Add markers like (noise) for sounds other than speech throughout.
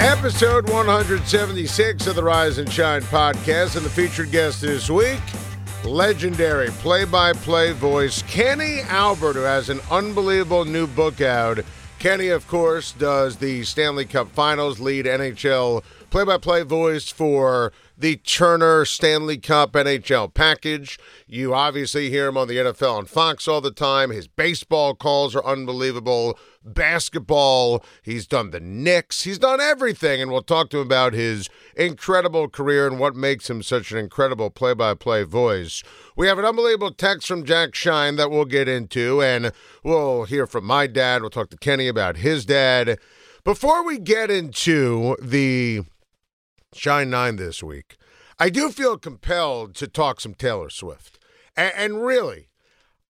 Episode 176 of the Rise and Shine podcast, and the featured guest this week, legendary play by play voice Kenny Albert, who has an unbelievable new book out. Kenny, of course, does the Stanley Cup Finals, lead NHL play by play voice for the Turner Stanley Cup NHL package. You obviously hear him on the NFL on Fox all the time. His baseball calls are unbelievable. Basketball, he's done the Knicks, he's done everything. And we'll talk to him about his incredible career and what makes him such an incredible play by play voice. We have an unbelievable text from Jack Schein that we'll get into, and we'll hear from my dad. We'll talk to Kenny about his dad. Before we get into the Schein 9 this week, I do feel compelled to talk some Taylor Swift. And, and, really,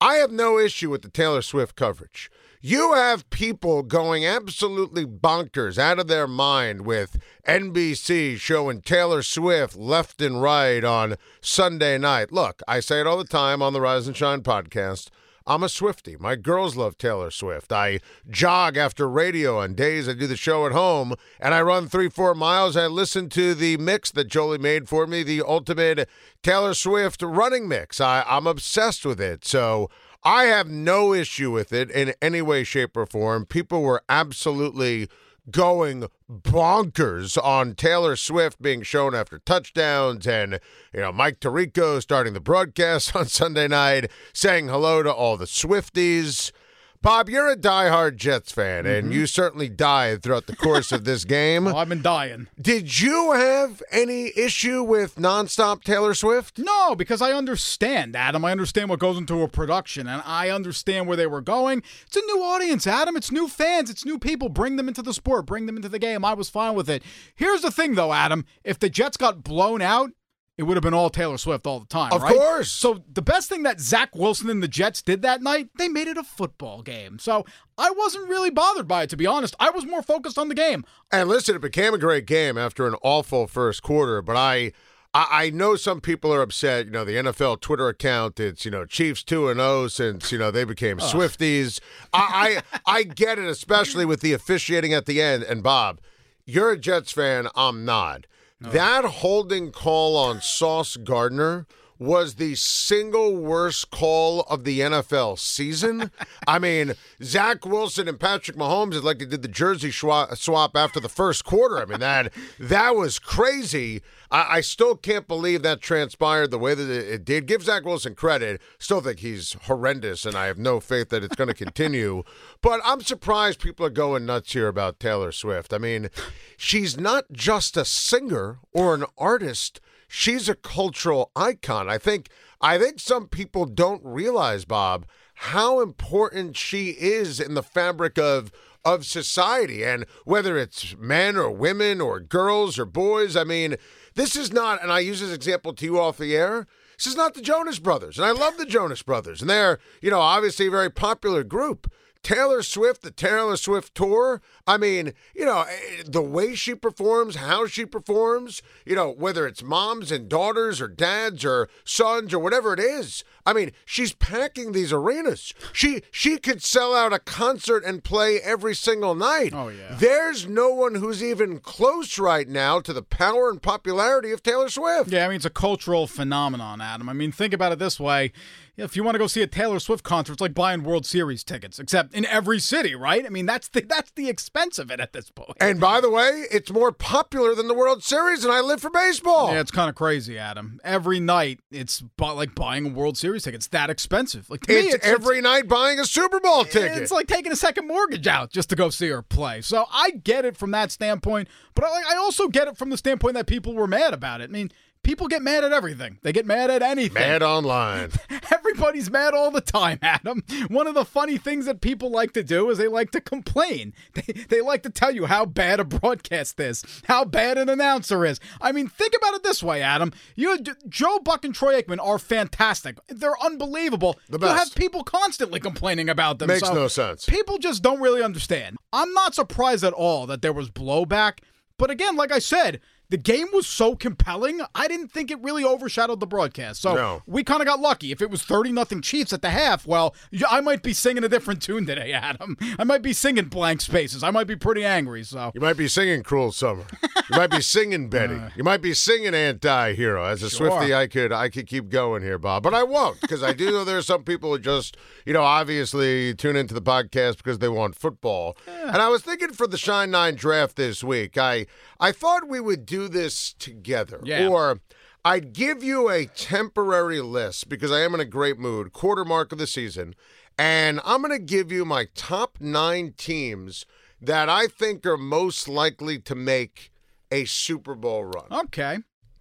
I have no issue with the Taylor Swift coverage. You have people going absolutely bonkers out of their mind with NBC showing Taylor Swift left and right on Sunday night. Look, I say it all the time on the Rise and Shine podcast. I'm a Swifty. My girls love Taylor Swift. I jog after radio on days I do the show at home, and I run three, four miles. I listen to the mix that Jolie made for me, the ultimate Taylor Swift running mix. I, I'm obsessed with it. So I have no issue with it in any way, shape, or form. People were absolutely going bonkers on Taylor Swift being shown after touchdowns and you know Mike Tirico starting the broadcast (laughs) on Sunday night saying hello to all the Swifties. Bob, you're a diehard Jets fan, and Mm-hmm. you certainly died throughout the course of this game. (laughs) Well, I've been dying. Did you have any issue with nonstop Taylor Swift? No, because I understand, Adam. I understand what goes into a production, and I understand where they were going. It's a new audience, Adam. It's new fans. It's new people. Bring them into the sport. Bring them into the game. I was fine with it. Here's the thing, though, Adam. If the Jets got blown out, it would have been all Taylor Swift all the time, Of right? course. So the best thing that Zach Wilson and the Jets did that night, they made it a football game. So I wasn't really bothered by it, to be honest. I was more focused on the game. And listen, it became a great game after an awful first quarter, but I. I I know some people are upset. You know, the NFL Twitter account, it's, you know, Chiefs 2 and 0 since, you know, they became Swifties. I, I (laughs) I get it, especially with the officiating at the end. And Bob, you're a Jets fan, I'm not. That holding call on Sauce Gardner was the single worst call of the NFL season. I mean, Zach Wilson and Patrick Mahomes is like they did the jersey swap after the first quarter. I mean that that was crazy. I, I still can't believe that transpired the way that it, it did. Give Zach Wilson credit. Still think he's horrendous, and I have no faith that it's going to continue. (laughs) but I'm surprised people are going nuts here about Taylor Swift. I mean, she's not just a singer or an artist she's a cultural icon. I think I think some people don't realize, Bob, how important she is in the fabric of of society and whether it's men or women or girls or boys. I mean, this is not and I use this example to you off the air. This is not the Jonas Brothers. And I love the Jonas Brothers. And they're, you know, obviously a very popular group. Taylor Swift, the Taylor Swift tour. I mean, you know, eh, the way she performs, how she performs, you know, whether it's moms and daughters or dads or sons or whatever it is. I mean, she's packing these arenas. She she could sell out a concert and play every single night. Oh, yeah. There's no one who's even close right now to the power and popularity of Taylor Swift. Yeah, I mean, it's a cultural phenomenon, Adam. I mean, think about it this way. If you want to go see a Taylor Swift concert, it's like buying World Series tickets, except in every city, right? I mean, that's the that's the expense of it at this point. And by the way, it's more popular than the World Series, and I live for baseball. Yeah, it's kind of crazy, Adam. Every night, it's like buying a World Series ticket. It's that expensive. Like to me, it's, it's every night buying a Super Bowl ticket. It's like taking a second mortgage out just to go see her play. So I get it from that standpoint, but I, I also get it from the standpoint that people were mad about it. I mean, people get mad at everything. They get mad at anything. Mad (laughs) online. Everybody's mad all the time, Adam. One of the funny things that people like to do is they like to complain. They, they like to tell you how bad a broadcast is, how bad an announcer is. I mean, think about it this way, Adam. You, Joe Buck and Troy Aikman are fantastic. They're unbelievable. The best. You have people constantly complaining about them. Makes so no sense. People just don't really understand. I'm not surprised at all that there was blowback. But again, like I said, the game was so compelling, I didn't think it really overshadowed the broadcast. So No. we kind of got lucky. If it was 30 nothing Chiefs at the half, well, I might be singing a different tune today, (laughs) Adam. I might be singing blank spaces. I might be pretty angry. So You might be singing "Cruel Summer." You might be singing (laughs) Betty. Uh. you might be singing "Anti-Hero." As a Sure. Swifty, I could I could keep going here, Bob, but I won't because I do know there are some people who just you know obviously tune into the podcast because they want football. And I was thinking for the Schein Nine draft this week, I I thought we would do this together, Yeah. or. I'd give you a temporary list because I am in a great mood, quarter mark of the season, and I'm going to give you my top nine teams that I think are most likely to make a Super Bowl run. okay,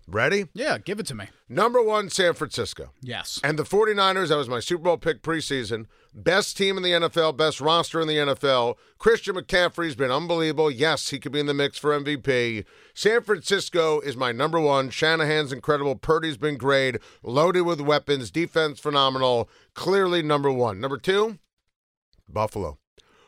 Ready? yeah, give it to me. Number one, San Francisco. Yes. And the 49ers, that was my Super Bowl pick preseason. Best team in the NFL, best roster in the NFL. Christian McCaffrey's been unbelievable. Yes, he could be in the mix for MVP. San Francisco is my number one. Shanahan's incredible. Purdy's been great. Loaded with weapons. Defense phenomenal. Clearly number one. Number two, Buffalo.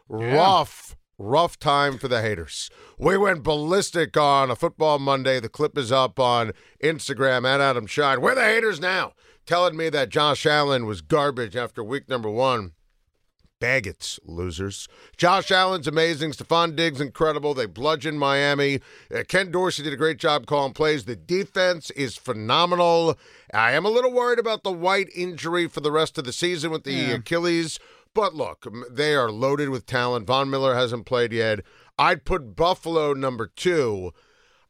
Rough, rough time for the haters. We went ballistic on a football Monday. The clip is up on Instagram at Adam Schein. Where the haters now? Telling me that Josh Allen was garbage after week number one. Baggets, losers. Josh Allen's amazing. Stefon Diggs, incredible. They bludgeoned Miami. Uh, Ken Dorsey did a great job calling plays. The defense is phenomenal. I am a little worried about the White injury for the rest of the season with the Yeah. Achilles. But look, they are loaded with talent. Von Miller hasn't played yet. I'd put Buffalo number two.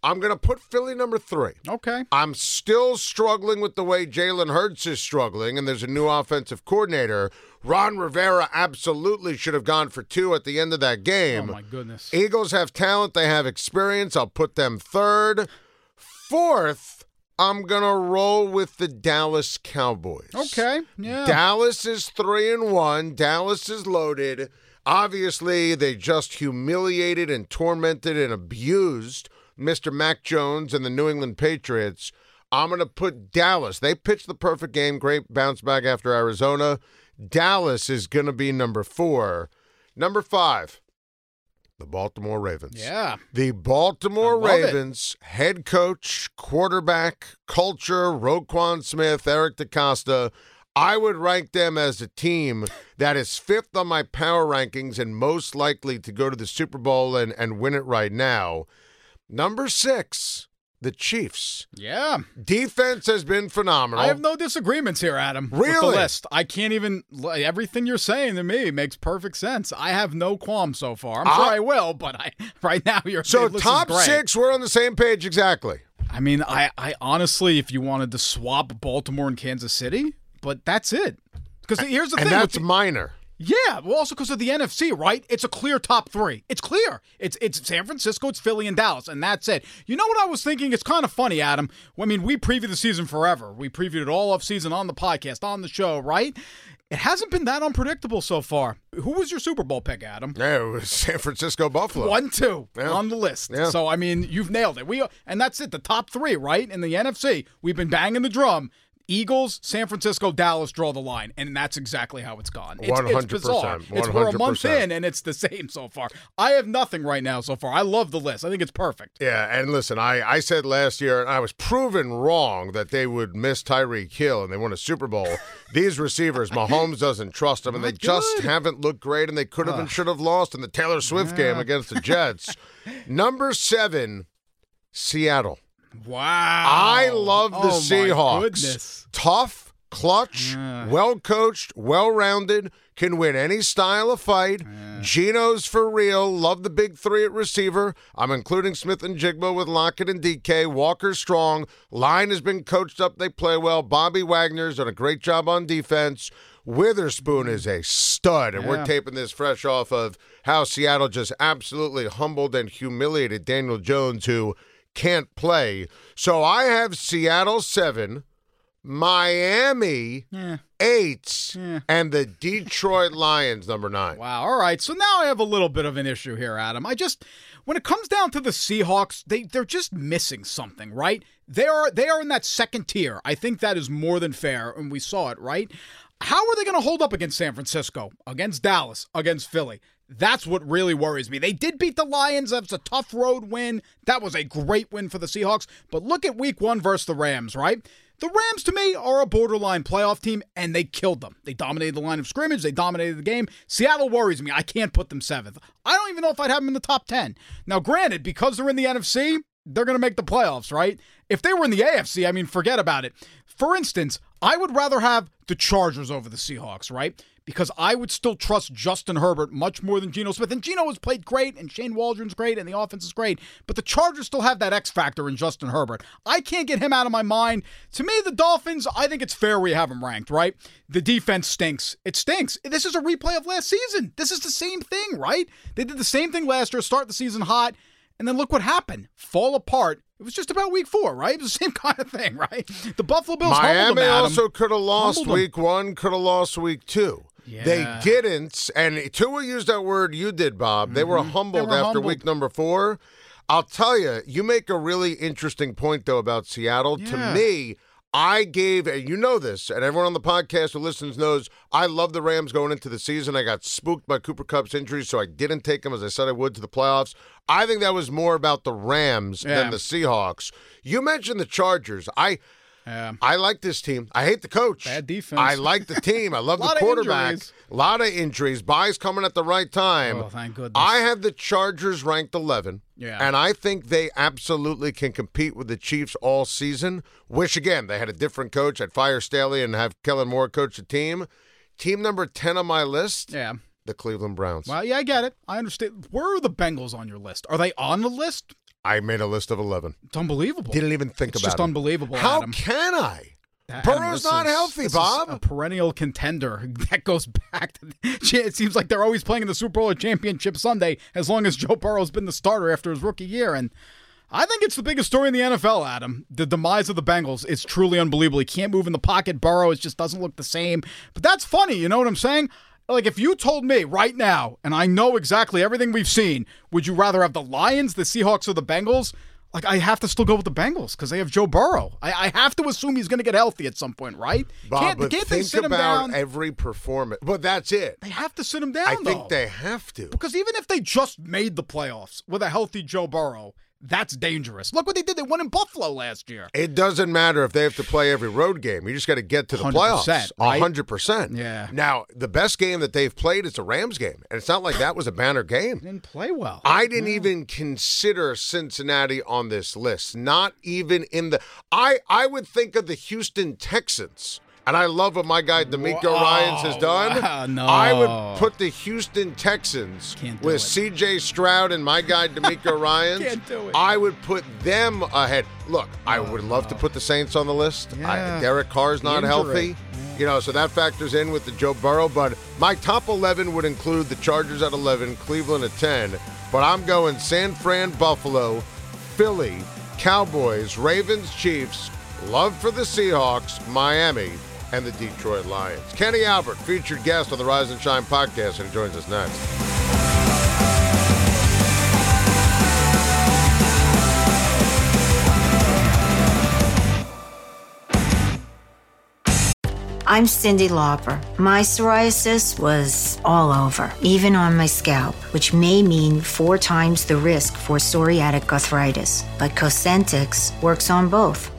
I'm going to put Philly number three. Okay. I'm still struggling with the way Jalen Hurts is struggling, and there's a new offensive coordinator. Ron Rivera absolutely should have gone for two at the end of that game. Oh my goodness. Eagles have talent, they have experience. I'll put them third. Fourth, I'm going to roll with the Dallas Cowboys. Okay. Yeah. Dallas is three and one. Dallas is loaded. Obviously, they just humiliated and tormented and abused Mr. Mac Jones and the New England Patriots. I'm going to put Dallas. They pitched the perfect game. Great bounce back after Arizona. Dallas is going to be number four. Number five, the Baltimore Ravens. yeah. The Baltimore love it. Ravens head coach, quarterback, culture, Roquan Smith, Eric DeCosta. I would rank them as a team that is fifth on my power rankings and most likely to go to the Super Bowl and, and win it right now. Number six, the Chiefs. Yeah. Defense has been phenomenal. I have no disagreements here, Adam. With Really? list. I can't even. Everything you're saying to me makes perfect sense. I have no qualms so far. I'm I- sure I will, but I (laughs) right now you're so top six, we're on the same page exactly. I mean, I, I honestly, if you wanted to swap Baltimore and Kansas City, but that's it. Because here's the And thing. with that's the- minor. Yeah, well, also because of the NFC, right? It's a clear top three. It's clear. It's it's San Francisco, it's Philly, and Dallas, and that's it. You know what I was thinking? It's kind of funny, Adam. I mean, we previewed the season forever. We previewed it all off season on the podcast, on the show, right? It hasn't been that unpredictable so far. Who was your Super Bowl pick, Adam? Yeah, it was (laughs) San Francisco Buffalo. One, two Yeah. on the list. Yeah. So I mean, you've nailed it. We and that's it. The top three, right? In the NFC, we've been banging the drum. Eagles, San Francisco, Dallas draw the line, and that's exactly how it's gone. It's, it's 100%, bizarre. It's we're a month in, and it's the same so far. I have nothing right now so far. I love the list. I think it's perfect. Yeah, and listen, I, I said last year, and I was proven wrong that they would miss Tyreek Hill and they won a Super Bowl. (laughs) These receivers, Mahomes doesn't trust them, and they just haven't looked great, and they could have and should have lost in the Taylor Swift game against the Jets. (laughs) Number seven, Seattle. Wow. I love the oh, Seahawks. Tough, clutch, uh. well coached, well rounded, can win any style of fight. Uh. Geno's for real. Love the big three at receiver. I'm including Smith-Njigba with Lockett and DK. Walker strong. Line has been coached up. They play well. Bobby Wagner's done a great job on defense. Witherspoon is a stud, and we're taping this fresh off of how Seattle just absolutely humbled and humiliated Daniel Jones, who can't play. So I have Seattle seven, Miami Yeah. eight, Yeah. and the Detroit (laughs) Lions number nine. Wow. All right. So now I have a little bit of an issue here, Adam. I just when it comes down to the Seahawks, they they're just missing something, right? They are they are in that second tier. I think that is more than fair, and we saw it, right? How are they going to hold up against San Francisco, against Dallas, against Philly? That's what really worries me. They did beat the Lions. That's a tough road win. That was a great win for the Seahawks. But look at week one versus the Rams, right? The Rams, to me, are a borderline playoff team, and they killed them. They dominated the line of scrimmage. They dominated the game. Seattle worries me. I can't put them seventh. I don't even know if I'd have them in the top 10. Now, granted, because they're in the NFC, they're going to make the playoffs, right? If they were in the AFC, I mean, forget about it. For instance, I would rather have the Chargers over the Seahawks, right? Because I would still trust Justin Herbert much more than Geno Smith. And Geno has played great, and Shane Waldron's great, and the offense is great. But the Chargers still have that X factor in Justin Herbert. I can't get him out of my mind. To me, the Dolphins, I think it's fair we have them ranked, right? The defense stinks. It stinks. This is a replay of last season. This is the same thing, right? They did the same thing last year, start the season hot. And then look what happened. Fall apart. It was just about week four, right? It was the (laughs) same kind of thing, right? The Buffalo Bills Miami them, also could have lost Humbled them. week one, could have lost week two. Yeah. They didn't, and Tua used that word you did, Bob. They were humbled Mm-hmm. were after humbled. week number four. I'll tell you, you make a really interesting point, though, about Seattle. Yeah. To me, I gave, and you know this, and everyone on the podcast who listens knows, I love the Rams going into the season. I got spooked by Cooper Kupp's injury, so I didn't take them as I said I would to the playoffs. I think that was more about the Rams Yeah. than the Seahawks. You mentioned the Chargers. I. Yeah. I like this team. I hate the coach. Bad defense. I like the team. I love (laughs) the quarterback. A lot of injuries. Buys coming at the right time. Oh, thank goodness. I have the Chargers ranked 11. Yeah. And I think they absolutely can compete with the Chiefs all season. Wish, again, they had a different coach. I'd fire Staley and have Kellen Moore coach the team. Team number 10 on my list, Yeah. the Cleveland Browns. Well, yeah, I get it. I understand. Where are the Bengals on your list? Are they on the list? I made a list of 11. It's unbelievable. Didn't even think it's about it. just unbelievable, How Adam. can I? Adam, Burrow's not is- healthy, this is Bob. a perennial contender (laughs) that goes back. To, (laughs) it seems like they're always playing in the Super Bowl or Championship Sunday as long as Joe Burrow's been the starter after his rookie year. And I think it's the biggest story in the NFL, Adam. The demise of the Bengals is truly unbelievable. He can't move in the pocket. Burrow it just doesn't look the same. But that's funny. You know what I'm saying? Like if you told me right now, and I know exactly everything we've seen, would you rather have the Lions, the Seahawks, or the Bengals? Like I have to still go with the Bengals because they have Joe Burrow. I, I have to assume he's going to get healthy at some point, right? Bob, can't but can't they think sit him down? every performance. But that's it. they have to sit him down. I think they have to. because even if they just made the playoffs with a healthy Joe Burrow, that's dangerous. Look what they did. They won in Buffalo last year. It doesn't matter if they have to play every road game. You just got to get to the 100%, playoffs. right? hundred percent. Yeah. Now the best game that they've played is a Rams game, and it's not like that was a banner game. Didn't play well. I didn't even consider Cincinnati on this list. Not even in the. I I would think of the Houston Texans. And I love what my guy DeMeco Whoa, Ryans has done. wow, (laughs) ah, no. I would put the Houston Texans with it. C.J. Stroud and my guy DeMeco (laughs) Ryans. Can't do it. I would put them ahead. Look, I would love to put the Saints on the list. I, Derek Carr's not healthy. You know, so that factors in with the Joe Burrow. But my top 11 would include the Chargers at 11, Cleveland at 10. But I'm going San Fran, Buffalo, Philly, Cowboys, Ravens, Chiefs, love for the Seahawks, Miami, and the Detroit Lions. Kenny Albert, featured guest on the Rise and Shine podcast, and joins us next. I'm Cyndi Lauper. My psoriasis was all over, even on my scalp, which may mean four times the risk for psoriatic arthritis. But Cosentyx works on both.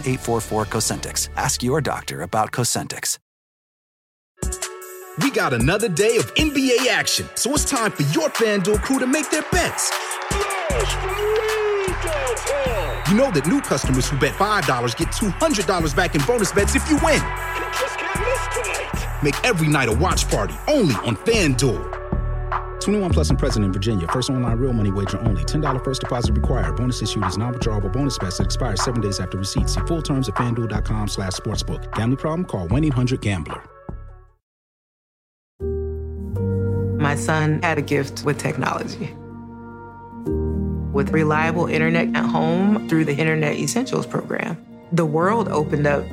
844 Cosentyx. Ask your doctor about Cosentyx. We got another day of NBA action, so it's time for your FanDuel crew to make their bets. You know that new customers who bet $5 get $200 back in bonus bets if you win. Make every night a watch party only on FanDuel. 21 plus and present in Virginia. First online real money wager only. $10 first deposit required. Bonus issued is non-withdrawable bonus bets that expire seven days after receipt. See full terms at fanduel.com slash sportsbook. Gambling problem? Call 1-800-GAMBLER. My son had a gift with technology. With reliable internet at home through the Internet Essentials program, the world opened up.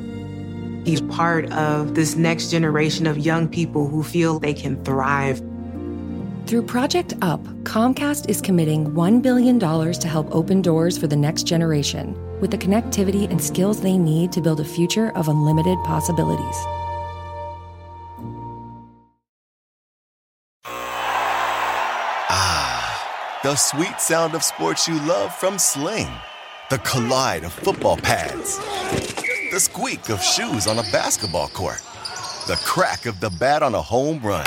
He's part of this next generation of young people who feel they can thrive through Project UP, Comcast is committing $1 billion to help open doors for the next generation with the connectivity and skills they need to build a future of unlimited possibilities. Ah, the sweet sound of sports you love from Sling. The collide of football pads. The squeak of shoes on a basketball court. The crack of the bat on a home run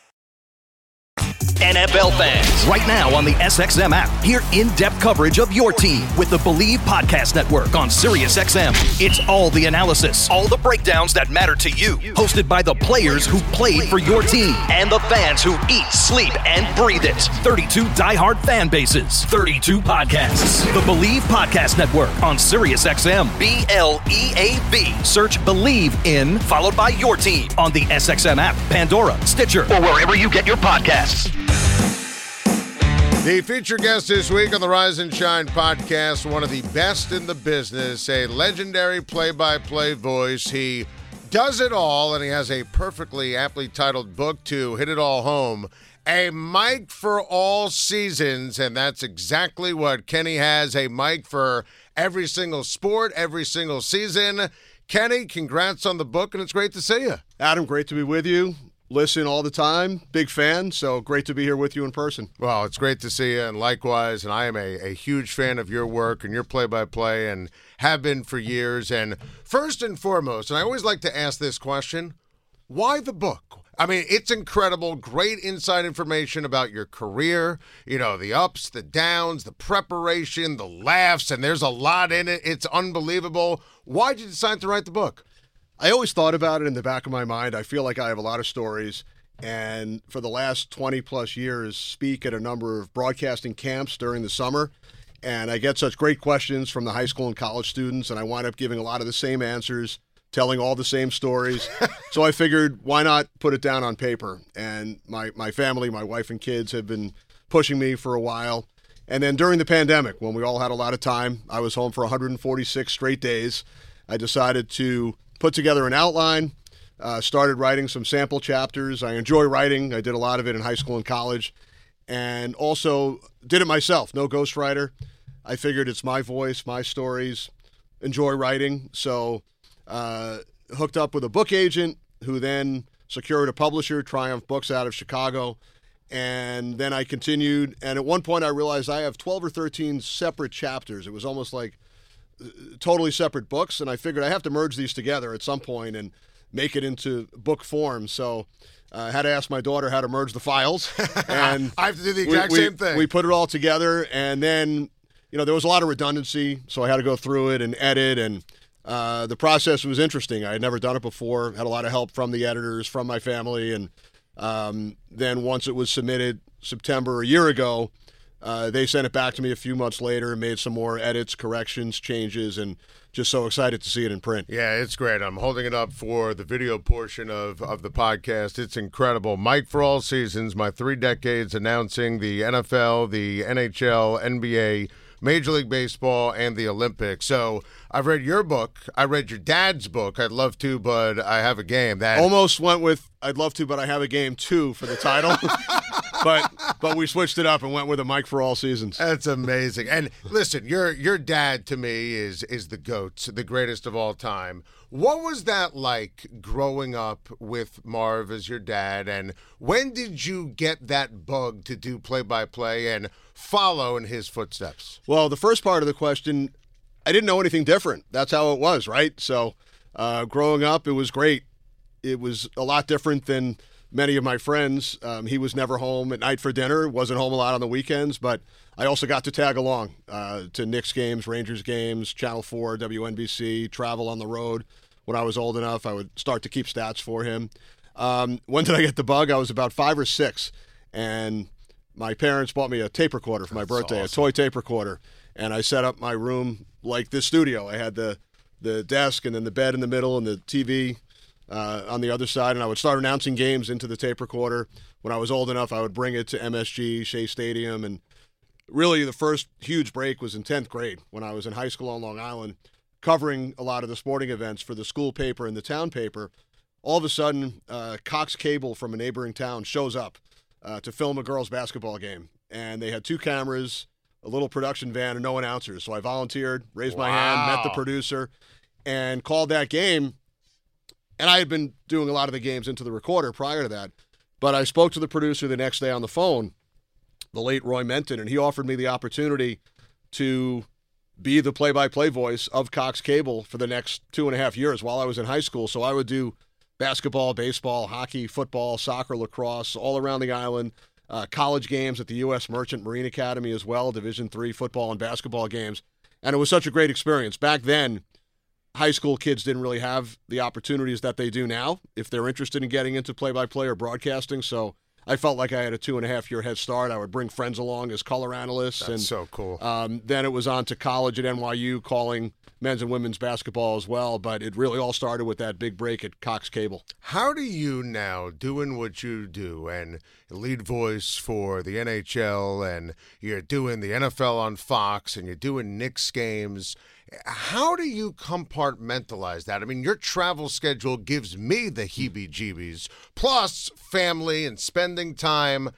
NFL fans, right now on the SXM app, hear in depth coverage of your team with the Bleav Podcast Network on SiriusXM. It's all the analysis, all the breakdowns that matter to you, hosted by the players who played for your team and the fans who eat, sleep, and breathe it. 32 diehard fan bases, 32 podcasts. The Bleav Podcast Network on SiriusXM. B L E A V. Search Bleav in, followed by your team on the SXM app, Pandora, Stitcher, or wherever you get your podcasts. The featured guest this week on the Rise and Shine podcast, one of the best in the business, a legendary play by play voice. He does it all, and he has a perfectly aptly titled book to hit it all home. A mic for all seasons, and that's exactly what Kenny has a mic for every single sport, every single season. Kenny, congrats on the book, and it's great to see you. Adam, great to be with you listen all the time. Big fan. So great to be here with you in person. Well, it's great to see you, and likewise. And I am a, a huge fan of your work and your play by play, and have been for years. And first and foremost, and I always like to ask this question why the book? I mean, it's incredible. Great inside information about your career, you know, the ups, the downs, the preparation, the laughs, and there's a lot in it. It's unbelievable. Why did you decide to write the book? I always thought about it in the back of my mind. I feel like I have a lot of stories. And for the last 20 plus years, speak at a number of broadcasting camps during the summer. And I get such great questions from the high school and college students, and I wind up giving a lot of the same answers, telling all the same stories. (laughs) so I figured, why not put it down on paper? And my, my family, my wife and kids have been pushing me for a while. And then during the pandemic, when we all had a lot of time, I was home for 146 straight days. I decided to put together an outline, uh, started writing some sample chapters. I enjoy writing. I did a lot of it in high school and college, and also did it myself. No ghostwriter. I figured it's my voice, my stories. Enjoy writing, so uh, hooked up with a book agent who then secured a publisher, Triumph Books, out of Chicago. And then I continued. And at one point, I realized I have 12 or 13 separate chapters. It was almost like totally separate books, and I figured I have to merge these together at some point and make it into book form. So uh, I had to ask my daughter how to merge the files, (laughs) and I have to do the exact we, same thing. We put it all together, and then you know there was a lot of redundancy, so I had to go through it and edit, and uh, the process was interesting. I had never done it before. Had a lot of help from the editors, from my family, and um, then once it was submitted September a year ago, uh, they sent it back to me a few months later and made some more edits, corrections, changes, and just so excited to see it in print. Yeah, it's great. I'm holding it up for the video portion of, of the podcast. It's incredible. Mic for all seasons, my three decades announcing the NFL, the NHL, NBA, Major League Baseball, and the Olympics. So I've read your book. I read your dad's book. I'd love to, but I have a game. That almost went with I'd love to, but I have a game too for the title. (laughs) but but we switched it up and went with a Mic for all seasons. That's amazing. And listen, your your dad to me is is the goat, the greatest of all time. What was that like growing up with Marv as your dad? And when did you get that bug to do play by play and follow in his footsteps? Well, the first part of the question, I didn't know anything different. That's how it was, right? So uh, growing up, it was great. It was a lot different than many of my friends. Um, he was never home at night for dinner, wasn't home a lot on the weekends, but I also got to tag along uh, to Knicks games, Rangers games, Channel 4, WNBC, travel on the road. When I was old enough, I would start to keep stats for him. Um, when did I get the bug? I was about five or six, and my parents bought me a tape recorder for my That's birthday, awesome. a toy tape recorder, and I set up my room like this studio. I had the the desk and then the bed in the middle and the TV uh, on the other side, and I would start announcing games into the tape recorder. When I was old enough, I would bring it to MSG, Shea Stadium, and really the first huge break was in 10th grade when I was in high school on Long Island, covering a lot of the sporting events for the school paper and the town paper. All of a sudden, uh, Cox Cable from a neighboring town shows up uh, to film a girls' basketball game, and they had two cameras, a little production van, and no announcers. So I volunteered, raised my hand, met the producer, and called that game. And I had been doing a lot of the games into the recorder prior to that. But I spoke to the producer the next day on the phone, the late Roy Menton, and he offered me the opportunity to be the play by play voice of Cox Cable for the next two and a half years while I was in high school. So I would do basketball, baseball, hockey, football, soccer, lacrosse, all around the island. Uh, college games at the U.S. Merchant Marine Academy as well, Division three football and basketball games, and it was such a great experience. Back then, high school kids didn't really have the opportunities that they do now if they're interested in getting into play by play or broadcasting. So I felt like I had a two and a half year head start. I would bring friends along as color analysts. That's and so cool. Um, then it was on to college at NYU calling men's and women's basketball as well. But it really all started with that big break at Cox Cable. How do you now, doing what you do and lead voice for the NHL, and you're doing the NFL on Fox, and you're doing Knicks games, how do you compartmentalize that? I mean, your travel schedule gives me the heebie jeebies, plus family and spending time.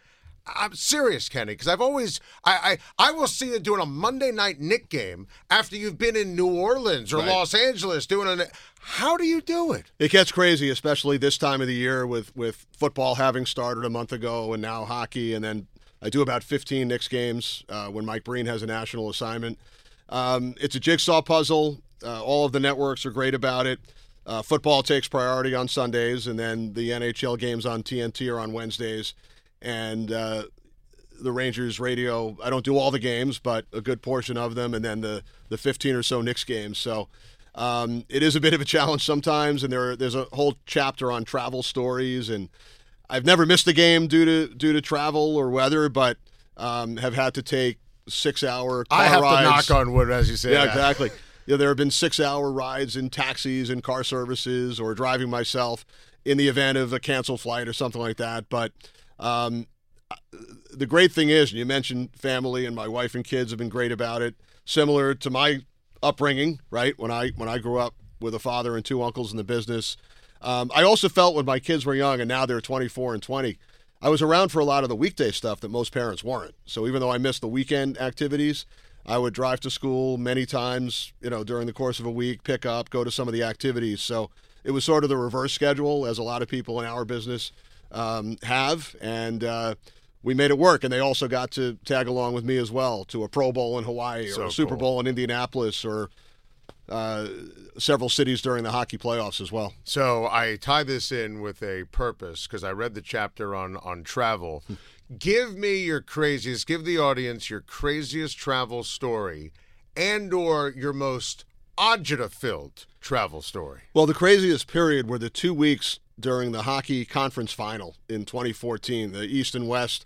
I'm serious, Kenny, because I've always I, I I will see you doing a Monday night Knick game after you've been in New Orleans or Right. Los Angeles doing an. How do you do it? It gets crazy, especially this time of the year with with football having started a month ago and now hockey, and then I do about 15 Knicks games uh, when Mike Breen has a national assignment. Um, it's a jigsaw puzzle. Uh, all of the networks are great about it. Uh, football takes priority on Sundays, and then the NHL games on TNT are on Wednesdays. And uh, the Rangers radio, I don't do all the games, but a good portion of them, and then the the 15 or so Knicks games. So um, it is a bit of a challenge sometimes, and there there's a whole chapter on travel stories, and I've never missed a game due to due to travel or weather, but um, have had to take six hour car I have rides. to knock on wood as you say. Yeah, that. exactly. Yeah, there have been six hour rides in taxis and car services or driving myself in the event of a canceled flight or something like that. But um, the great thing is, and you mentioned family, and my wife and kids have been great about it. Similar to my upbringing, right? When I when I grew up with a father and two uncles in the business, um, I also felt when my kids were young, and now they're 24 and 20. I was around for a lot of the weekday stuff that most parents weren't. So even though I missed the weekend activities, I would drive to school many times, you know, during the course of a week, pick up, go to some of the activities. So it was sort of the reverse schedule, as a lot of people in our business um, have, and uh, we made it work. And they also got to tag along with me as well to a Pro Bowl in Hawaii or So a Super cool. Bowl in Indianapolis or uh, several cities during the hockey playoffs as well. So I tie this in with a purpose because I read the chapter on on travel. give me your craziest, give the audience your craziest travel story and or your most agita filled travel story. Well, the craziest period were the two weeks during the hockey conference final in 2014, the East and West.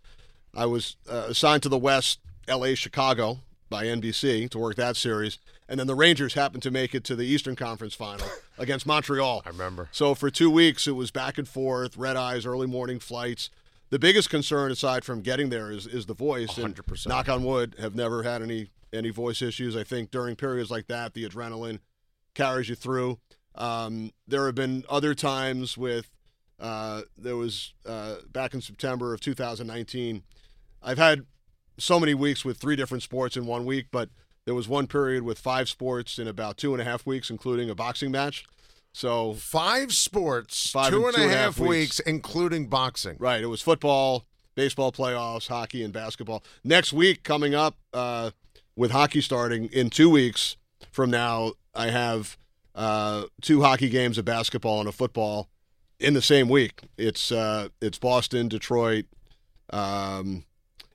I was uh, assigned to the West L.A. Chicago by NBC to work that series, and then the Rangers happened to make it to the Eastern Conference Final (laughs) against Montreal. I remember. So for two weeks, it was back and forth, red eyes, early morning flights. The biggest concern, aside from getting there, is is the voice. 100%. knock on wood, have never had any any voice issues. I think during periods like that, the adrenaline carries you through. Um, there have been other times with uh, there was uh, back in September of 2019. I've had so many weeks with three different sports in one week, but there was one period with five sports in about two and a half weeks, including a boxing match. So Five sports, Five two and two and a half half weeks. weeks, including boxing. Right. It was football, baseball playoffs, hockey, and basketball. Next week, coming up uh, with hockey starting in two weeks from now, I have uh, two hockey games, a basketball and a football in the same week. It's uh, it's Boston, Detroit, um,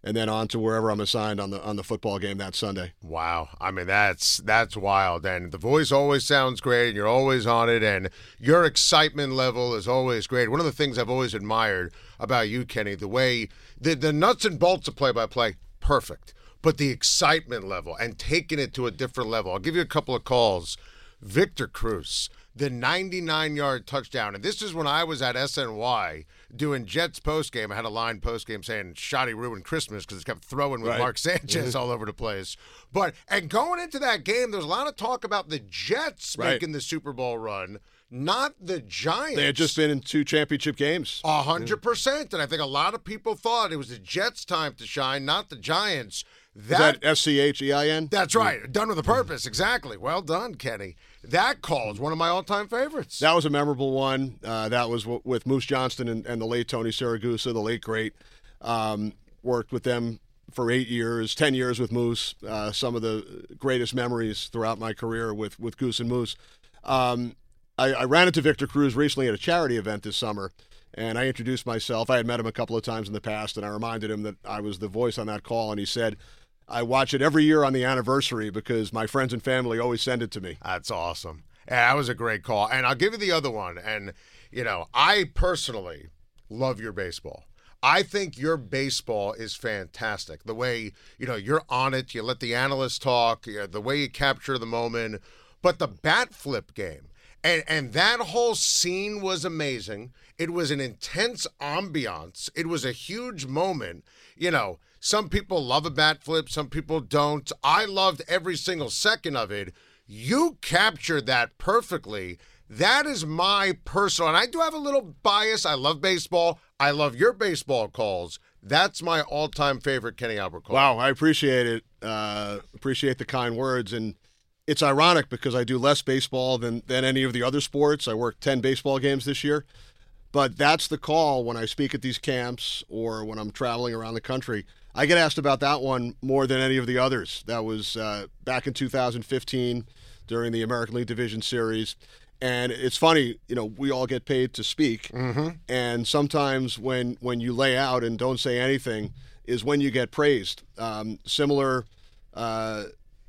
and then on to wherever I'm assigned on the on the football game that Sunday. Wow. I mean, that's that's wild. And the voice always sounds great, and you're always on it, and your excitement level is always great. One of the things I've always admired about you, Kenny, the way the, the nuts and bolts of play by play, perfect. But the excitement level and taking it to a different level. I'll give you a couple of calls. Victor Cruz, the 99 yard touchdown. And this is when I was at SNY doing Jets post game. I had a line post game saying Schotty ruined Christmas because it kept throwing with Right. Mark Sanchez (laughs) all over the place. But, and going into that game, there's a lot of talk about the Jets Right. making the Super Bowl run, not the Giants. They had just been in two championship games. A hundred percent, and I think a lot of people thought it was the Jets' time to shine, not the Giants. Is that S C H E I N? That's right. Done with a purpose. Exactly. Well done, Kenny. That call is one of my all-time favorites. That was a memorable one. Uh, that was w- with Moose Johnston and, and the late Tony Siragusa, the late great. Um, worked with them for eight years, ten years with Moose. Uh, some of the greatest memories throughout my career with with Goose and Moose. Um, I, I ran into Victor Cruz recently at a charity event this summer, and I introduced myself. I had met him a couple of times in the past, and I reminded him that I was the voice on that call, and he said. I watch it every year on the anniversary because my friends and family always send it to me. That's awesome. Yeah, that was a great call. And I'll give you the other one. And, you know, I personally love your baseball. I think your baseball is fantastic. The way, you know, you're on it, you let the analysts talk, you know, the way you capture the moment, but the bat flip game. And and that whole scene was amazing. It was an intense ambiance. It was a huge moment. You know, some people love a bat flip, some people don't. I loved every single second of it. You captured that perfectly. That is my personal, and I do have a little bias. I love baseball. I love your baseball calls. That's my all-time favorite Kenny Albert call. Wow, I appreciate it. Uh, appreciate the kind words, and it's ironic because I do less baseball than than any of the other sports. I worked ten baseball games this year, but that's the call when I speak at these camps or when I'm traveling around the country. I get asked about that one more than any of the others. That was uh, back in 2015 during the American League Division Series. And it's funny, you know, we all get paid to speak, and sometimes when when you lay out and don't say anything is when you get praised. Um, similar uh,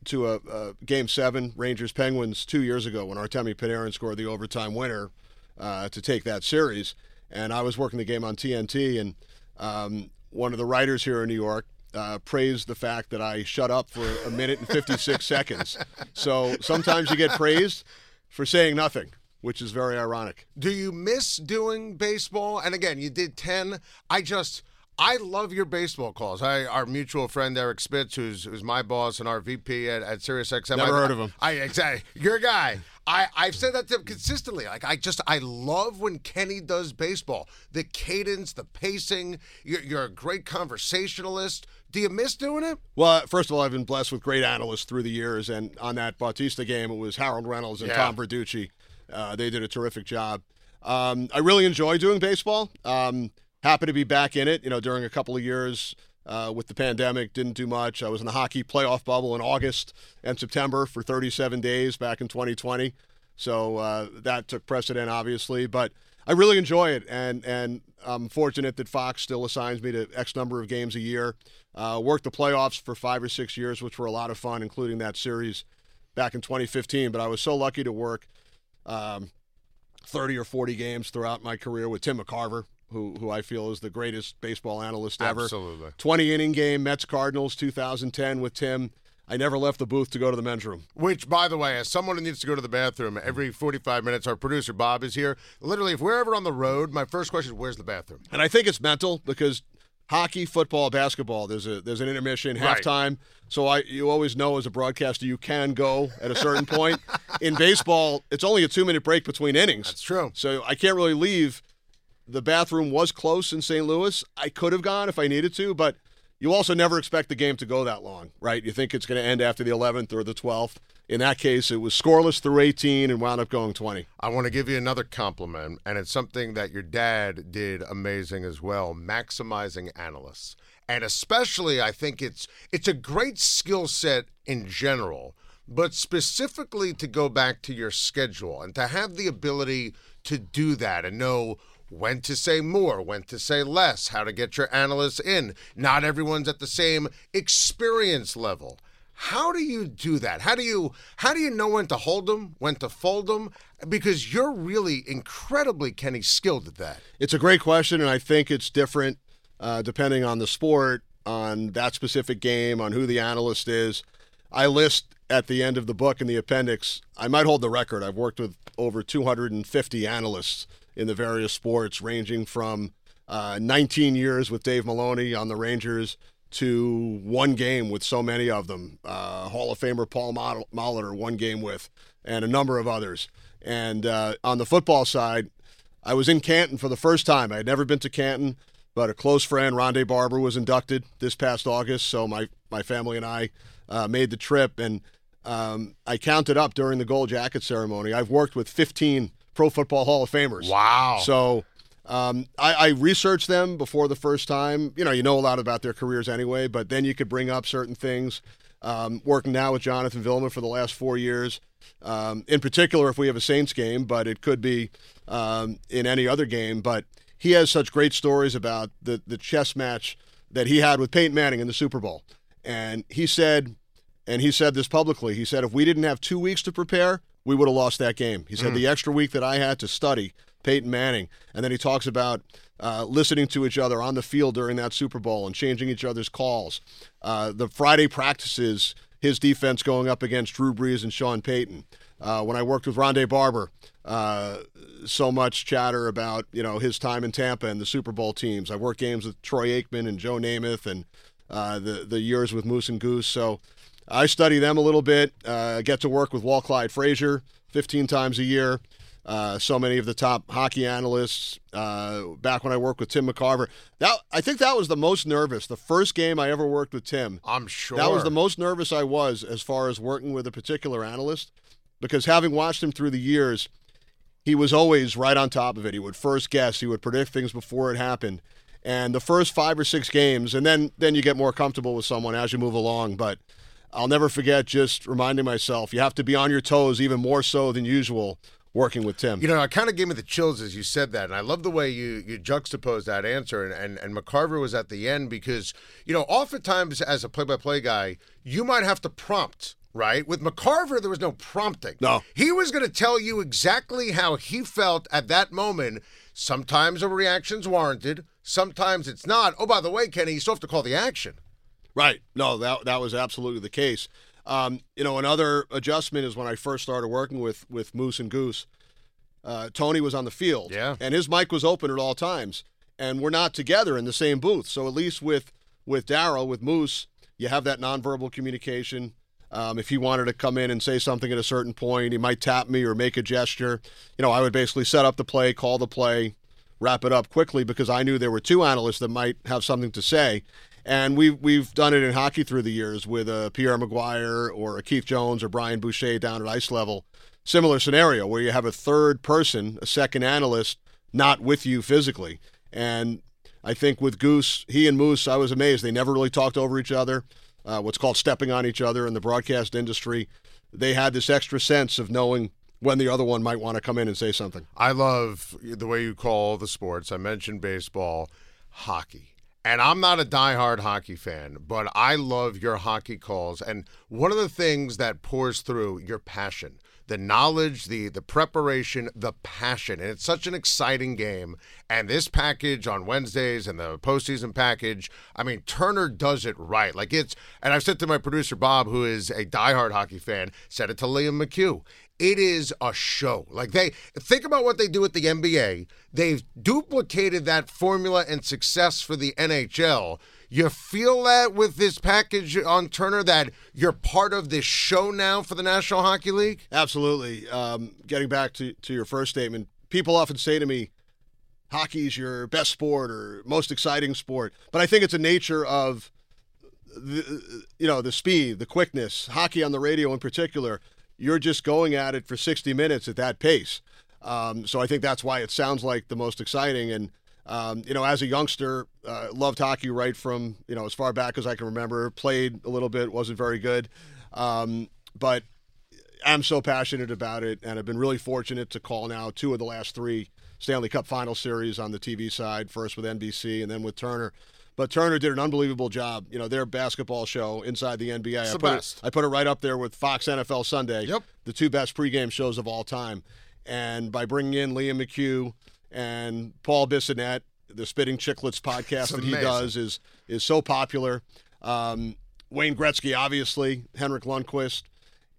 to a, a Game Seven Rangers Penguins two years ago when Artemi Panarin scored the overtime winner uh, to take that series, and I was working the game on TNT, and um, one of the writers here in New York uh, praised the fact that I shut up for a minute and 56 (laughs) seconds. So sometimes you get praised for saying nothing, which is very ironic. Do you miss doing baseball? And again, you did 10. I just I love your baseball calls. I our mutual friend Eric Spitz, who's who's my boss and our VP at, at SiriusXM. Never I, heard of him. I exactly your guy. I, I've said that to him consistently. Like I just I love when Kenny does baseball. The cadence, the pacing. You're, you're a great conversationalist. Do you miss doing it? Well, first of all, I've been blessed with great analysts through the years, and on that Bautista game, it was Harold Reynolds and Yeah. Tom Verducci. Uh, they did a terrific job. Um, I really enjoy doing baseball. Um, happy to be back in it. You know, during a couple of years uh, with the pandemic, didn't do much. I was in the hockey playoff bubble in August and September for 37 days back in 2020. So uh, that took precedent, obviously. But I really enjoy it, and and I'm fortunate that Fox still assigns me to X number of games a year. Uh, worked the playoffs for five or six years, which were a lot of fun, including that series back in 2015. But I was so lucky to work um, 30 or 40 games throughout my career with Tim McCarver, who who I feel is the greatest baseball analyst ever. Absolutely. 20 inning game, Mets Cardinals 2010 with Tim. I never left the booth to go to the men's room. Which, by the way, as someone who needs to go to the bathroom every 45 minutes, our producer Bob is here. Literally, if we're ever on the road, my first question is, "Where's the bathroom?" And I think it's mental because hockey, football, basketball, there's a there's an intermission, Right. halftime. So I you always know as a broadcaster you can go at a certain point. (laughs) In baseball, it's only a two minute break between innings. That's true. So I can't really leave. The bathroom was close in St. Louis. I could have gone if I needed to, but you also never expect the game to go that long, right? You think it's going to end after the 11th or the 12th. In that case, it was scoreless through 18 and wound up going 20. I want to give you another compliment, and it's something that your dad did amazing as well, maximizing analysts. And especially I think it's it's a great skill set in general, but specifically to go back to your schedule and to have the ability to do that and know when to say more, when to say less, how to get your analysts in. Not everyone's at the same experience level. How do you do that? How do you how do you know when to hold them, when to fold them? Because you're really incredibly Kenny skilled at that. It's a great question, and I think it's different uh, depending on the sport, on that specific game, on who the analyst is. I list at the end of the book in the appendix. I might hold the record. I've worked with over 250 analysts in the various sports, ranging from uh, 19 years with Dave Maloney on the Rangers to one game with so many of them. Uh, Hall of Famer Paul Mol- Molitor, one game with, and a number of others. And uh, on the football side, I was in Canton for the first time. I had never been to Canton, but a close friend, Rondé Barber, was inducted this past August. So my, my family and I uh, made the trip. And um, I counted up during the gold jacket ceremony. I've worked with 15 Pro Football Hall of Famers. Wow. So um, I, I researched them before the first time. You know, you know a lot about their careers anyway, but then you could bring up certain things. Um, working now with Jonathan Vilma for the last four years. Um, in particular, if we have a Saints game, but it could be um, in any other game. But he has such great stories about the the chess match that he had with Peyton Manning in the Super Bowl, and he said, and he said this publicly. He said, if we didn't have two weeks to prepare, we would have lost that game. He said Mm. the extra week that I had to study Peyton Manning, and then he talks about uh, listening to each other on the field during that Super Bowl and changing each other's calls. Uh, the Friday practices, his defense going up against Drew Brees and Sean Payton. Uh, when I worked with Rondé Barber, uh, so much chatter about you know his time in Tampa and the Super Bowl teams. I worked games with Troy Aikman and Joe Namath, and uh, the the years with Moose and Goose. So I study them a little bit. Uh, get to work with Walt Clyde Frazier 15 times a year. Uh, so many of the top hockey analysts. Uh, back when I worked with Tim McCarver, that I think that was the most nervous. The first game I ever worked with Tim. I'm sure That was the most nervous I was as far as working with a particular analyst, because having watched him through the years, he was always right on top of it. He would first guess, he would predict things before it happened. And the first five or six games, and then then you get more comfortable with someone as you move along. But I'll never forget just reminding myself you have to be on your toes even more so than usual working with Tim. You know, it kind of gave me the chills as you said that, and I love the way you you juxtaposed that answer. And and, and McCarver was at the end because you know, oftentimes as a play-by-play guy, you might have to prompt. Right with McCarver, there was no prompting. No, he was going to tell you exactly how he felt at that moment. Sometimes a reaction's warranted, sometimes it's not. Oh, by the way, Kenny, you still have to call the action. Right. No, that that was absolutely the case. Um, you know, another adjustment is when I first started working with with Moose and Goose. Uh, Tony was on the field, Yeah. and his mic was open at all times, and we're not together in the same booth. So at least with with Daryl, with Moose, you have that nonverbal communication. Um, if he wanted to come in and say something at a certain point, he might tap me or make a gesture. You know, I would basically set up the play, call the play, wrap it up quickly because I knew there were two analysts that might have something to say. And we've we've done it in hockey through the years with a Pierre McGuire or a Keith Jones or Brian Boucher down at ice level. Similar scenario where you have a third person, a second analyst, not with you physically. And I think with Goose, he and Moose, I was amazed. They never really talked over each other. Uh, what's called stepping on each other in the broadcast industry. They had this extra sense of knowing when the other one might want to come in and say something. I love the way you call the sports. I mentioned baseball, hockey. And I'm not a diehard hockey fan, but I love your hockey calls. And one of the things that pours through your passion, the knowledge, the the preparation, the passion, and it's such an exciting game. And this package on Wednesdays and the postseason package, I mean, Turner does it right. Like it's, and I've said to my producer Bob, who is a diehard hockey fan, said it to Liam McHugh. It is a show. Like they think about what they do at the NBA. They've duplicated that formula and success for the NHL. You feel that with this package on Turner that you're part of this show now for the National Hockey League? Absolutely. Um, getting back to, to your first statement, people often say to me, hockey's your best sport or most exciting sport. But I think it's a nature of the, you know, the speed, the quickness, hockey on the radio in particular. You're just going at it for 60 minutes at that pace. Um, so I think that's why it sounds like the most exciting. And um, you know, as a youngster, uh, loved hockey right from you know as far back as I can remember. Played a little bit, wasn't very good, um, but I'm so passionate about it, and I've been really fortunate to call now two of the last three Stanley Cup Final Series on the TV side. First with NBC, and then with Turner. But Turner did an unbelievable job. You know, their basketball show inside the NBA. It's I the put best. It, I put it right up there with Fox NFL Sunday. Yep. The two best pregame shows of all time. And by bringing in Liam McHugh and Paul Bissonnette, the Spitting Chicklets podcast that he does is is so popular. Um, Wayne Gretzky, obviously, Henrik Lundqvist,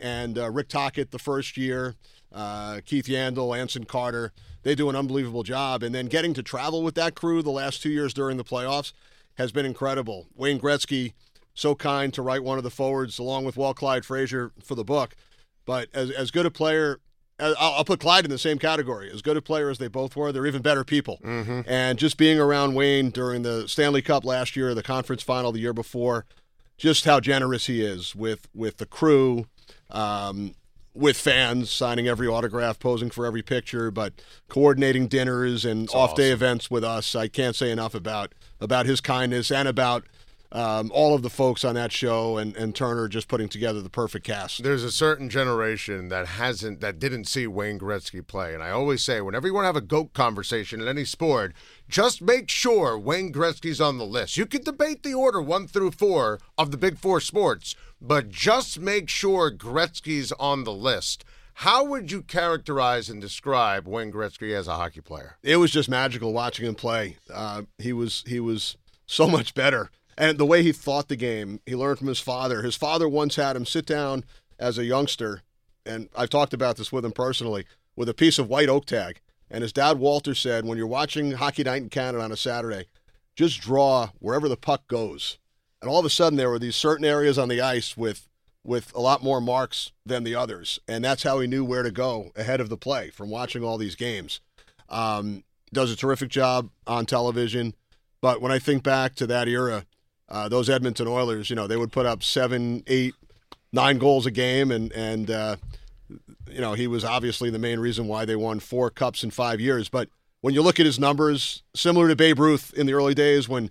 and uh, Rick Tocchet the first year, uh, Keith Yandle, Anson Carter. They do an unbelievable job. And then getting to travel with that crew the last two years during the playoffs has been incredible. Wayne Gretzky, so kind to write one of the forwards along with Walt Clyde Frazier for the book. But as, as good a player, I'll, I'll put Clyde in the same category. As good a player as they both were, they're even better people. Mm-hmm. And just being around Wayne during the Stanley Cup last year, the conference final the year before, just how generous he is with with the crew, um, with fans, signing every autograph, posing for every picture, but coordinating dinners and off day events with us. I can't say enough about about his kindness and about um, all of the folks on that show and, and Turner just putting together the perfect cast. There's a certain generation that hasn't that didn't see Wayne Gretzky play, and I always say whenever you want to have a goat conversation in any sport, just make sure Wayne Gretzky's on the list. You can debate the order one through four of the big four sports, but just make sure Gretzky's on the list. How would you characterize and describe Wayne Gretzky as a hockey player? it was just magical watching him play. Uh, he was he was so much better, and the way he thought the game, he learned from his father. His father once had him sit down as a youngster, and I've talked about this with him personally, with a piece of white oak tag. And his dad Walter said, when you're watching Hockey Night in Canada on a Saturday, just draw wherever the puck goes. And all of a sudden, there were these certain areas on the ice with with a lot more marks than the others, and that's how he knew where to go ahead of the play from watching all these games. Um, does a terrific job on television, but when I think back to that era, uh, those Edmonton Oilers, you know, they would put up seven, eight, nine goals a game, and and uh, you know he was obviously the main reason why they won four cups in five years. But when you look at his numbers, similar to Babe Ruth in the early days when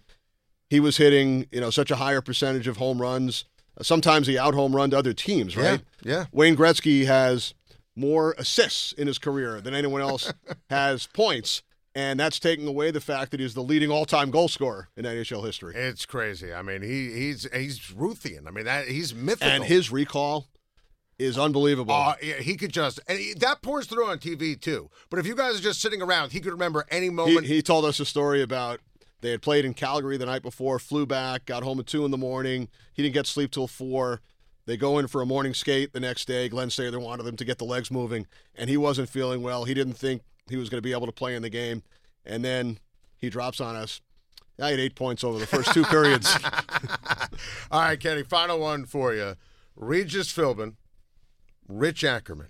he was hitting, you know, such a higher percentage of home runs. Sometimes he out home run to other teams, right? Yeah, yeah. Wayne Gretzky has more assists in his career than anyone else (laughs) has points, and that's taking away the fact that he's the leading all-time goal scorer in NHL history. It's crazy. I mean, he he's he's Ruthian. I mean, that he's mythical. And his recall is unbelievable. Uh, yeah, he could just and he, that pours through on TV too. But if you guys are just sitting around, he could remember any he, moment. he told us a story about they had played in Calgary the night before, flew back, got home at two in the morning. He didn't get sleep till four. They go in for a morning skate the next day. Glen Sather wanted them to get the legs moving, and he wasn't feeling well. He didn't think he was going to be able to play in the game, and then he drops on us. I had eight points over the first two periods. (laughs) All right, Kenny. Final one for you: Regis Philbin, Rich Ackerman,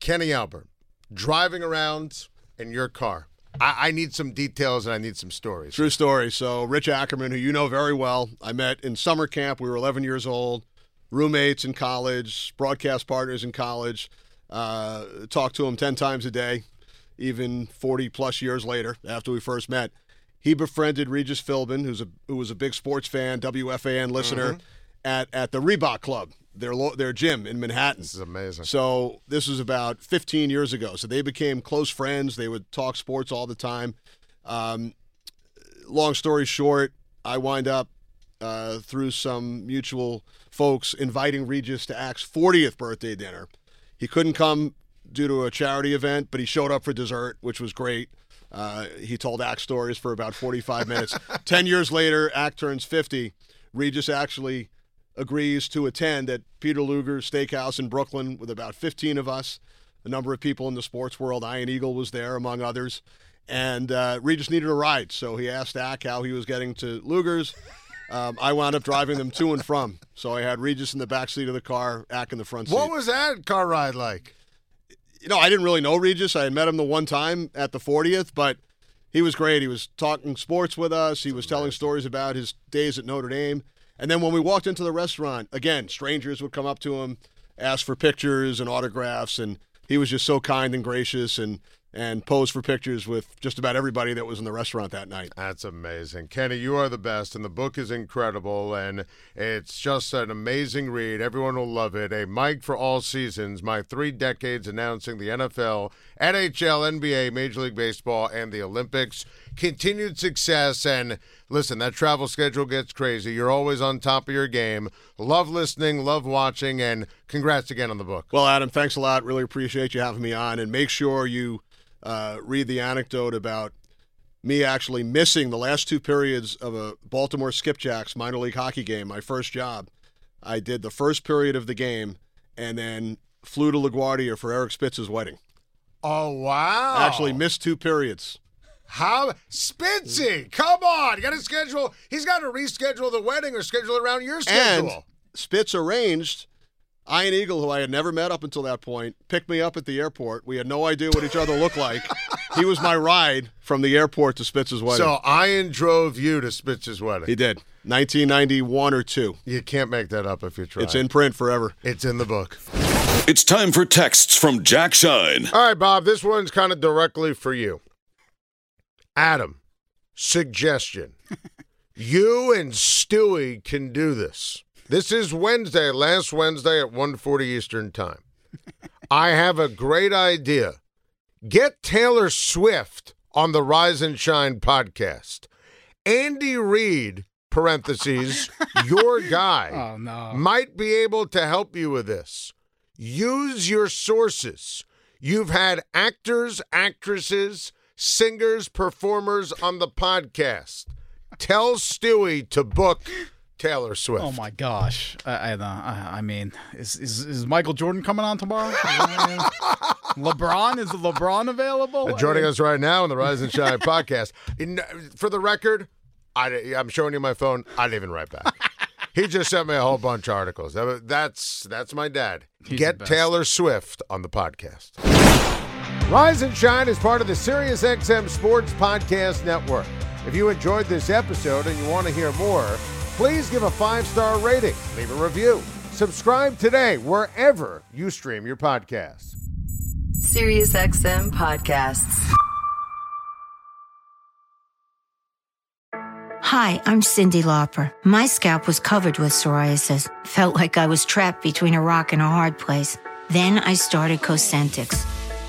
Kenny Albert, driving around in your car. I, I need some details and I need some stories. True story. So, Rich Ackerman, who you know very well, I met in summer camp. We were 11 years old, roommates in college, broadcast partners in college. Uh, talked to him 10 times a day, even 40 plus years later after we first met. He befriended Regis Philbin, who's a who was a big sports fan, WFAN listener, Mhm. at at the Reebok Club, their lo- their gym in Manhattan. This is amazing. So this was about 15 years ago. So they became close friends. They would talk sports all the time. Um, long story short, I wind up uh, through some mutual folks inviting Regis to Ack's 40th birthday dinner. He couldn't come due to a charity event, but he showed up for dessert, which was great. Uh, he told Ack stories for about 45 (laughs) minutes. Ten years later, Ack turns 50. Regis actually agrees to attend at Peter Luger's Steakhouse in Brooklyn with about 15 of us, a number of people in the sports world. Ian Eagle was there, among others. And uh, Regis needed a ride, so he asked Ack how he was getting to Luger's. Um, I wound up driving them to and from. So I had Regis in the back seat of the car, Ack in the front seat. What was that car ride like? You know, I didn't really know Regis. I had met him the one time at the 40th, but he was great. He was talking sports with us. He was telling stories about his days at Notre Dame. And then when we walked into the restaurant, again, strangers would come up to him, ask for pictures and autographs, and he was just so kind and gracious and and posed for pictures with just about everybody that was in the restaurant that night. That's amazing. Kenny, you are the best, and the book is incredible, and it's just an amazing read. Everyone will love it. A Mic for All Seasons, my three decades announcing the NFL, NHL, NBA, Major League Baseball, and the Olympics. Continued success, and listen, that travel schedule gets crazy. You're always on top of your game. Love listening, love watching, and congrats again on the book. Well, Adam, thanks a lot. Really appreciate you having me on, and make sure you uh, read the anecdote about me actually missing the last two periods of a Baltimore Skipjacks minor league hockey game, my first job. I did the first period of the game and then flew to LaGuardia for Eric Spitz's wedding. Oh, wow. I Actually missed two periods. How Spitzy, come on. You got to schedule. He's got to reschedule the wedding or schedule it around your schedule. And Spitz arranged Ian Eagle, who I had never met up until that point, picked me up at the airport. We had no idea what each other looked like. (laughs) he was my ride from the airport to Spitz's wedding. So Ian drove you to Spitz's wedding. He did. 1991 or two. You can't make that up if you try. It's in print forever. It's in the book. It's time for texts from Jack Schein. All right, Bob, this one's kind of directly for you. Adam, suggestion. (laughs) you and Stewie can do this. This is Wednesday, last Wednesday at 1:40 Eastern Time. I have a great idea. Get Taylor Swift on the Rise and Schein podcast. Andy Reid, parentheses, (laughs) your guy, Oh, no. might be able to help you with this. Use your sources. You've had actors, actresses, singers, performers on the podcast. Tell Stewie to book Taylor Swift. Oh my gosh! I, I, I I mean, is, is is Michael Jordan coming on tomorrow? (laughs) LeBron is LeBron available? Uh, Joining us right now on the Rise and Schein (laughs) podcast. In, for the record, I, I'm showing you my phone. I didn't even write back. (laughs) he just sent me a whole bunch of articles. That- That's that's my dad. He's Get. Taylor Swift on the podcast. Rise and Schein is part of the SiriusXM Sports Podcast Network. If you enjoyed this episode and you want to hear more, please give a five star rating, leave a review, subscribe today wherever you stream your podcasts. SiriusXM podcasts. Hi, I'm Cyndi Lauper. My scalp was covered with psoriasis. Felt like I was trapped between a rock and a hard place. Then I started Cosentyx.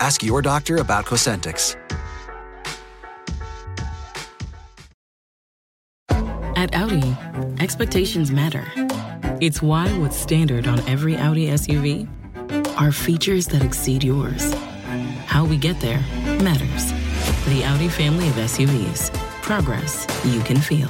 Ask your doctor about Cosentyx. At Audi, expectations matter. It's why what's standard on every Audi SUV are features that exceed yours. How we get there matters. The Audi family of SUVs. Progress you can feel.